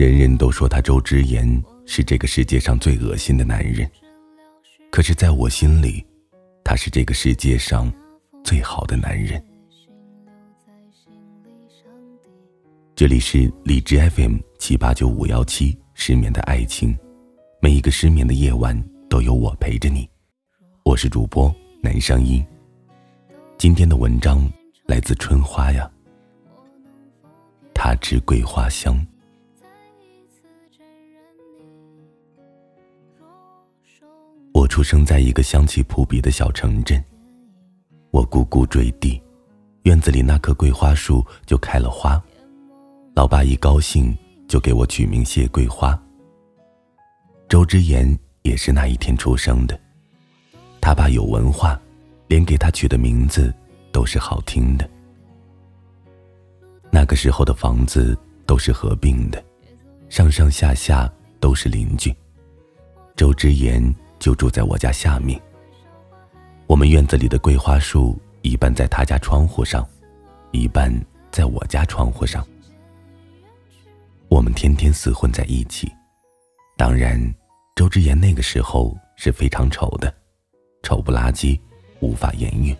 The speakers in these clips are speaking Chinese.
人人都说他周之言是这个世界上最恶心的男人，可是在我心里，他是这个世界上最好的男人。这里是理智 FM 七八九五幺七失眠的爱情，每一个失眠的夜晚都有我陪着你。我是主播南商英。今天的文章来自春花呀，他知桂花香。出生在一个香气扑鼻的小城镇，我呱呱坠地，院子里那棵桂花树就开了花。老爸一高兴就给我取名谢桂花。周之言也是那一天出生的，他爸有文化，连给他取的名字都是好听的。那个时候的房子都是合并的，上上下下都是邻居。周之言就住在我家下面。我们院子里的桂花树一半在他家窗户上，一半在我家窗户上。我们天天厮混在一起，当然，周之言那个时候是非常丑的，丑不拉几，无法言喻。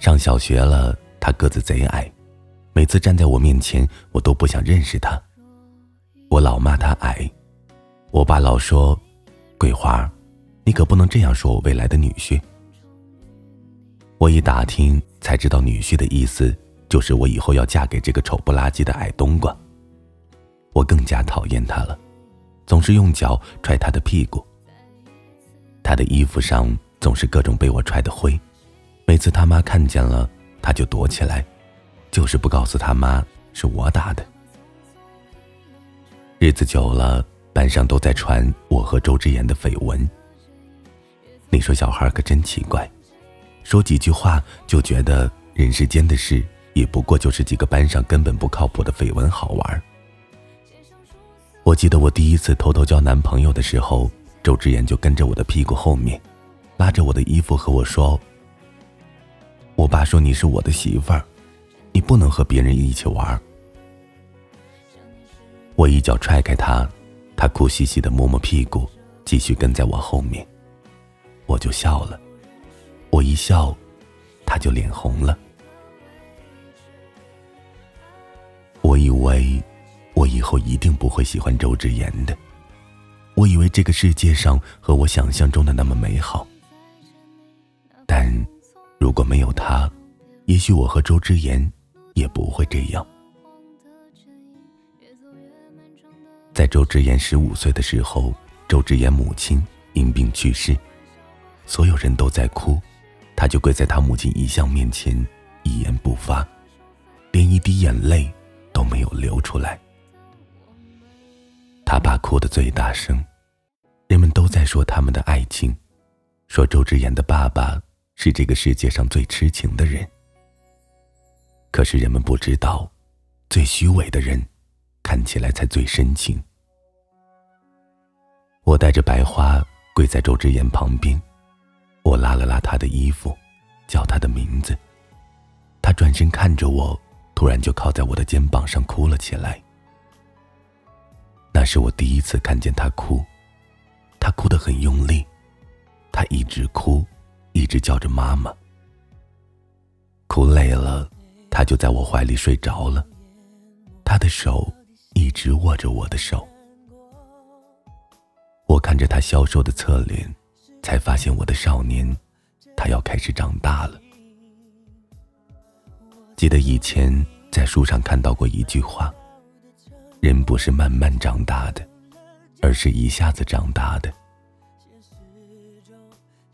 上小学了，他个子贼矮，每次站在我面前，我都不想认识他。我老骂他矮，我爸老说：“桂花，你可不能这样说我未来的女婿。”我一打听才知道，女婿的意思。就是我以后要嫁给这个丑不拉几的矮冬瓜。我更加讨厌他了，总是用脚踹他的屁股。他的衣服上总是各种被我踹的灰，每次他妈看见了，他就躲起来，就是不告诉他妈是我打的。日子久了，班上都在传我和周之言的绯闻。你说小孩可真奇怪，说几句话就觉得人世间的事。也不过就是几个班上根本不靠谱的绯闻好玩。我记得我第一次偷偷交男朋友的时候，周之言就跟着我的屁股后面，拉着我的衣服和我说：“我爸说你是我的媳妇儿，你不能和别人一起玩。”我一脚踹开他，他哭兮兮的摸摸屁股，继续跟在我后面，我就笑了。我一笑，他就脸红了。我以为，我以后一定不会喜欢周之言的。我以为这个世界上和我想象中的那么美好。但，如果没有他，也许我和周之言也不会这样。在周之言十五岁的时候，周之言母亲因病去世，所有人都在哭，他就跪在他母亲遗像面前，一言不发，连一滴眼泪。都没有流出来。他爸哭得最大声，人们都在说他们的爱情，说周之言的爸爸是这个世界上最痴情的人。可是人们不知道，最虚伪的人，看起来才最深情。我带着白花跪在周之言旁边，我拉了拉他的衣服，叫他的名字，他转身看着我。突然就靠在我的肩膀上哭了起来。那是我第一次看见他哭，他哭得很用力，他一直哭，一直叫着妈妈。哭累了，他就在我怀里睡着了，他的手一直握着我的手。我看着他消瘦的侧脸，才发现我的少年，他要开始长大了。记得以前在书上看到过一句话：“人不是慢慢长大的，而是一下子长大的。”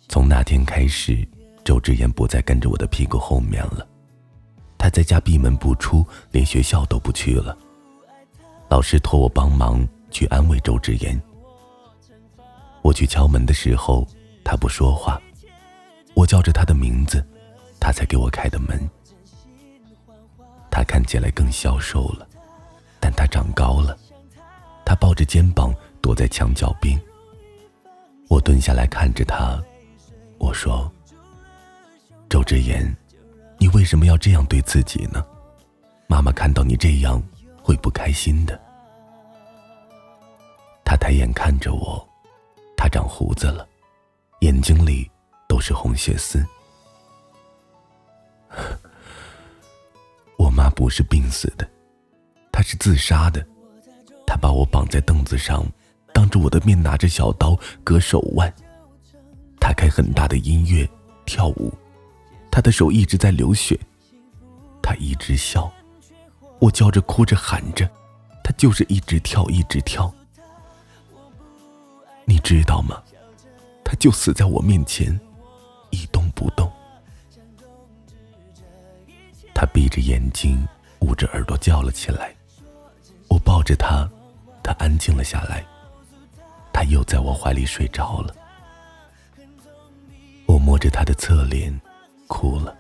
从那天开始，周之言不再跟着我的屁股后面了，他在家闭门不出，连学校都不去了。老师托我帮忙去安慰周之言。我去敲门的时候，他不说话，我叫着他的名字，他才给我开的门。他看起来更消瘦了，但他长高了。他抱着肩膀躲在墙角边。我蹲下来看着他，我说：“周之言，你为什么要这样对自己呢？妈妈看到你这样会不开心的。”他抬眼看着我，他长胡子了，眼睛里都是红血丝。我妈不是病死的，她是自杀的。她把我绑在凳子上，当着我的面拿着小刀割手腕。她开很大的音乐跳舞，她的手一直在流血。她一直笑，我叫着哭着喊着，他就是一直跳一直跳。你知道吗？他就死在我面前，一动不动。他闭着眼睛，捂着耳朵叫了起来。我抱着他，他安静了下来。他又在我怀里睡着了。我摸着他的侧脸，哭了。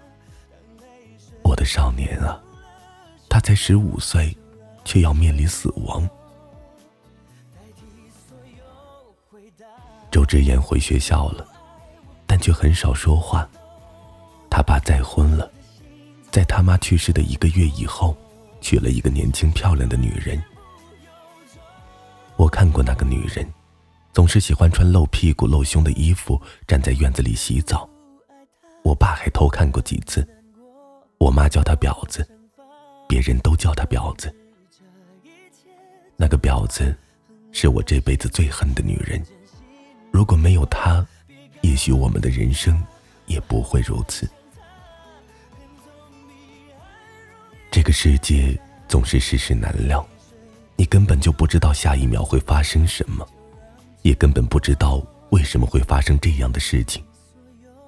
我的少年啊，他才十五岁，却要面临死亡。周之言回学校了，但却很少说话。他爸再婚了，在他妈去世的一个月以后，娶了一个年轻漂亮的女人。我看过那个女人，总是喜欢穿露屁股露胸的衣服，站在院子里洗澡。我爸还偷看过几次。我妈叫她婊子，别人都叫她婊子。那个婊子，是我这辈子最恨的女人。如果没有她，也许我们的人生也不会如此。这个世界总是世事难料，你根本就不知道下一秒会发生什么，也根本不知道为什么会发生这样的事情。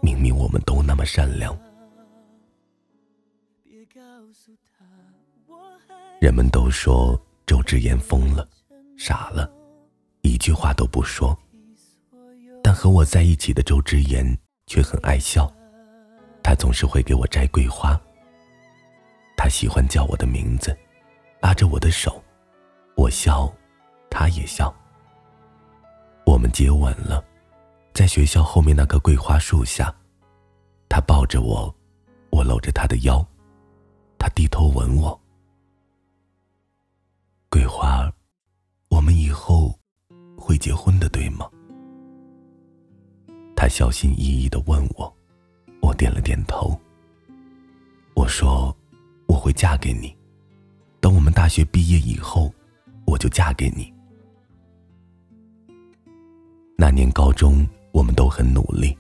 明明我们都那么善良，人们都说周之言疯了，傻了，一句话都不说。但和我在一起的周之言却很爱笑，他总是会给我摘桂花。他喜欢叫我的名字，拉着我的手，我笑，他也笑。我们接吻了，在学校后面那棵桂花树下，他抱着我，我搂着他的腰，他低头吻我。桂花，我们以后会结婚的，对吗？他小心翼翼的问我，我点了点头。我说：“我会嫁给你，等我们大学毕业以后，我就嫁给你。”那年高中，我们都很努力，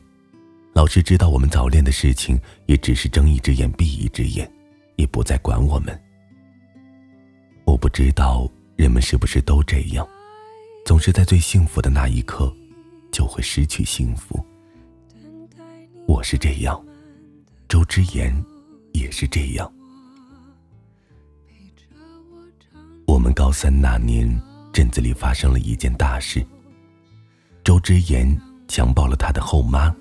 老师知道我们早恋的事情，也只是睁一只眼闭一只眼，也不再管我们。我不知道人们是不是都这样，总是在最幸福的那一刻，就会失去幸福。我是这样，周之言也是这样。我们高三那年，镇子里发生了一件大事。周之言强暴了他的后妈。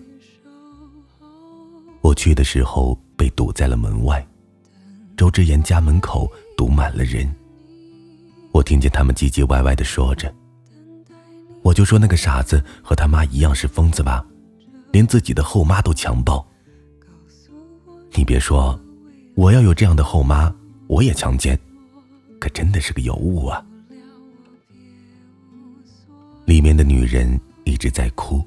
我去的时候被堵在了门外，周之言家门口堵满了人。我听见他们唧唧歪歪的说着，我就说那个傻子和他妈一样是疯子吧。连自己的后妈都强暴，你别说，我要有这样的后妈，我也强奸，可真的是个尤物啊！里面的女人一直在哭，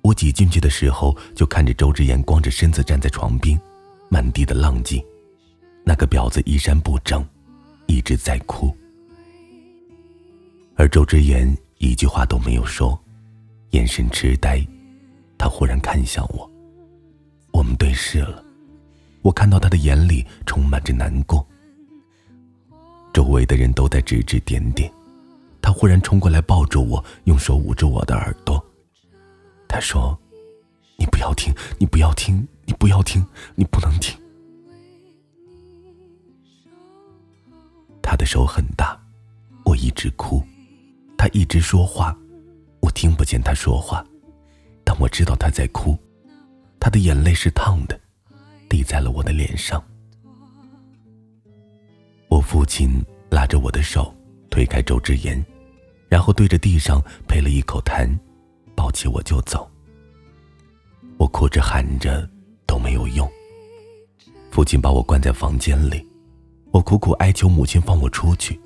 我挤进去的时候，就看着周之言光着身子站在床边，满地的浪迹，那个婊子衣衫不整，一直在哭，而周之言一句话都没有说，眼神痴呆。他忽然看向我，我们对视了。我看到他的眼里充满着难过。周围的人都在指指点点。他忽然冲过来抱住我，用手捂着我的耳朵。他说：“你不要听，你不要听，你不要听，你不能听。”他的手很大，我一直哭，他一直说话，我听不见他说话。但我知道他在哭，他的眼泪是烫的，滴在了我的脸上。我父亲拉着我的手，推开周之言，然后对着地上呸了一口痰，抱起我就走。我哭着喊着都没有用，父亲把我关在房间里，我苦苦哀求母亲放我出去。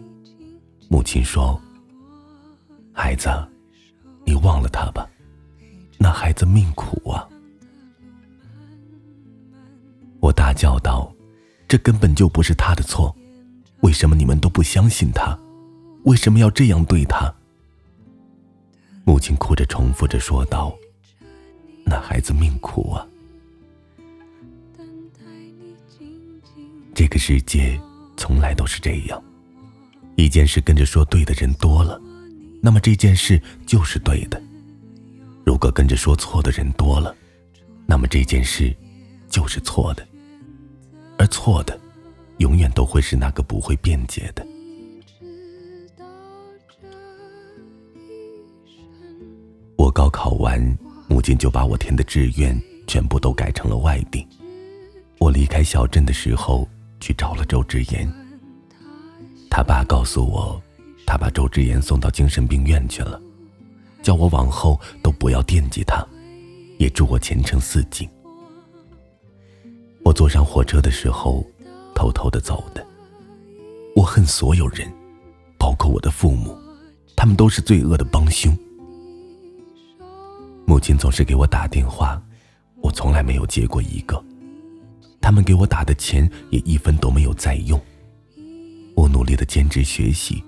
母亲说：“孩子，你忘了他吧，那孩子命苦啊！我大叫道：“这根本就不是他的错，为什么你们都不相信他？为什么要这样对他？”母亲哭着重复着说道：“那孩子命苦啊！这个世界从来都是这样，一件事跟着说对的人多了。”那么这件事就是对的。如果跟着说错的人多了，那么这件事就是错的。而错的，永远都会是那个不会辩解的。我高考完，母亲就把我填的志愿全部都改成了外地。我离开小镇的时候，去找了周志言。他爸告诉我。他把周之言送到精神病院去了，叫我往后都不要惦记他，也祝我前程似锦。我坐上火车的时候，偷偷的走的。我恨所有人，包括我的父母，他们都是罪恶的帮凶。母亲总是给我打电话，我从来没有接过一个。他们给我打的钱也一分都没有再用。我努力的兼职学习。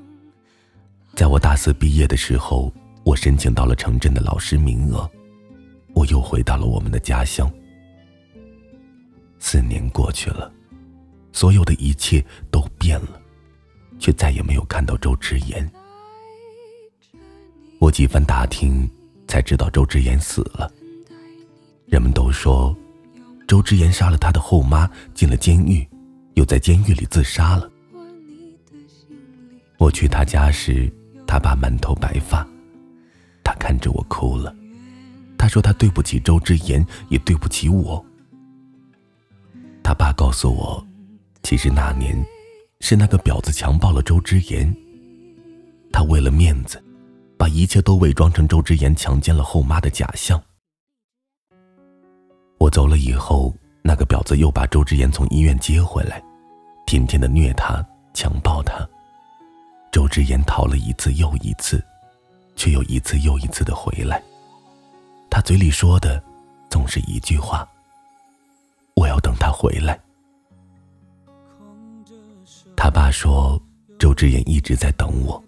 在我大四毕业的时候，我申请到了城镇的老师名额，我又回到了我们的家乡。四年过去了，所有的一切都变了，却再也没有看到周之言。我几番打听，才知道周之言死了。人们都说，周之言杀了他的后妈，进了监狱，又在监狱里自杀了。我去他家时。他爸满头白发，他看着我哭了。他说他对不起周之言，也对不起我。他爸告诉我，其实那年是那个婊子强暴了周之言。他为了面子，把一切都伪装成周之言强奸了后妈的假象。我走了以后，那个婊子又把周之言从医院接回来，天天的虐他，强暴他。周之言逃了一次又一次，却又一次又一次的回来。他嘴里说的总是一句话：“我要等他回来。”他爸说，周之言一直在等我。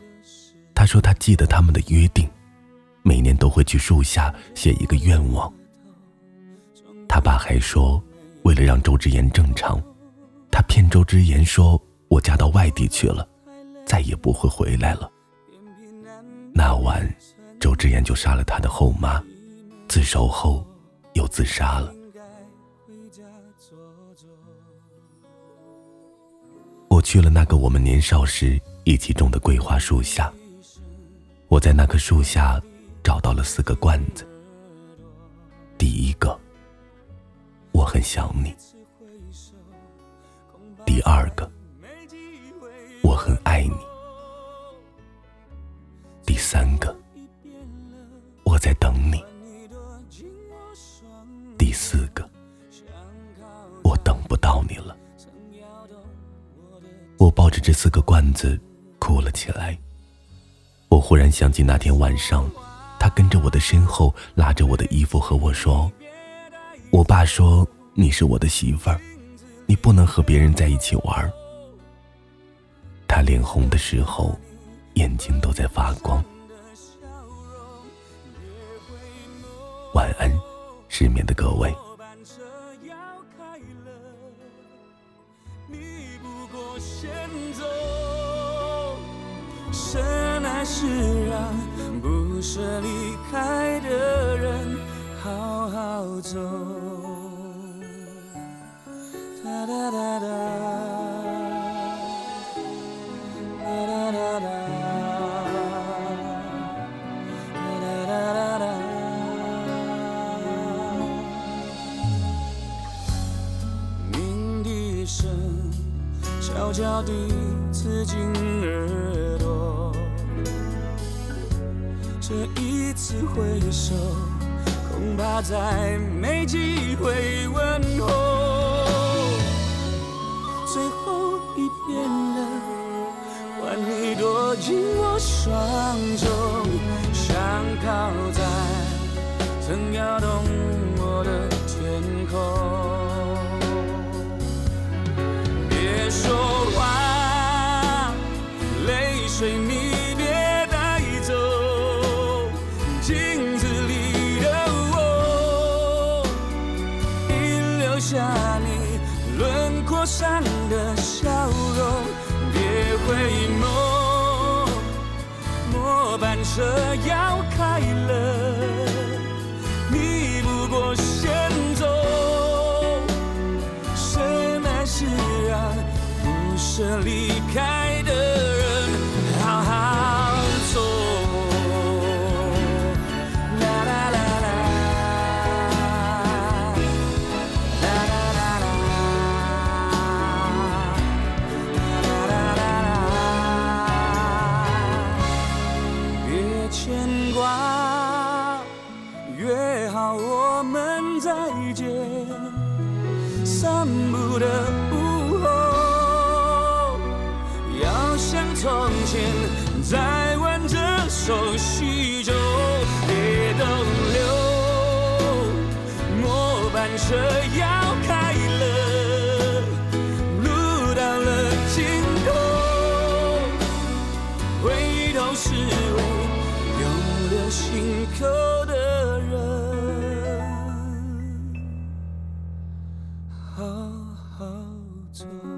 他说他记得他们的约定，每年都会去树下写一个愿望。他爸还说，为了让周之言正常，他骗周之言说我嫁到外地去了。再也不会回来了。那晚，周之言就杀了他的后妈，自首后又自杀了。我去了那个我们年少时一起种的桂花树下，我在那棵树下找到了四个罐子。第一个，我很想你。第二个。三个，我在等你。第四个，我等不到你了。我抱着这四个罐子哭了起来。我忽然想起那天晚上，他跟着我的身后，拉着我的衣服和我说：“我爸说你是我的媳妇儿，你不能和别人在一起玩。”他脸红的时候，眼睛都在发光。晚安，失眠的各位。深爱是让不舍离开的人好好走。哒哒哒哒。脚底刺进耳朵这一次挥手恐怕再没机会问候。最后一遍了换你躲进我双手想靠在曾摇动我的天空？别说轮廓上的笑容，别回眸，末班车要开了，你不过先走，深爱是让不舍离开。好我们再见。散步的午后，要像从前再挽着手叙旧，别逗留，末班车要好好走。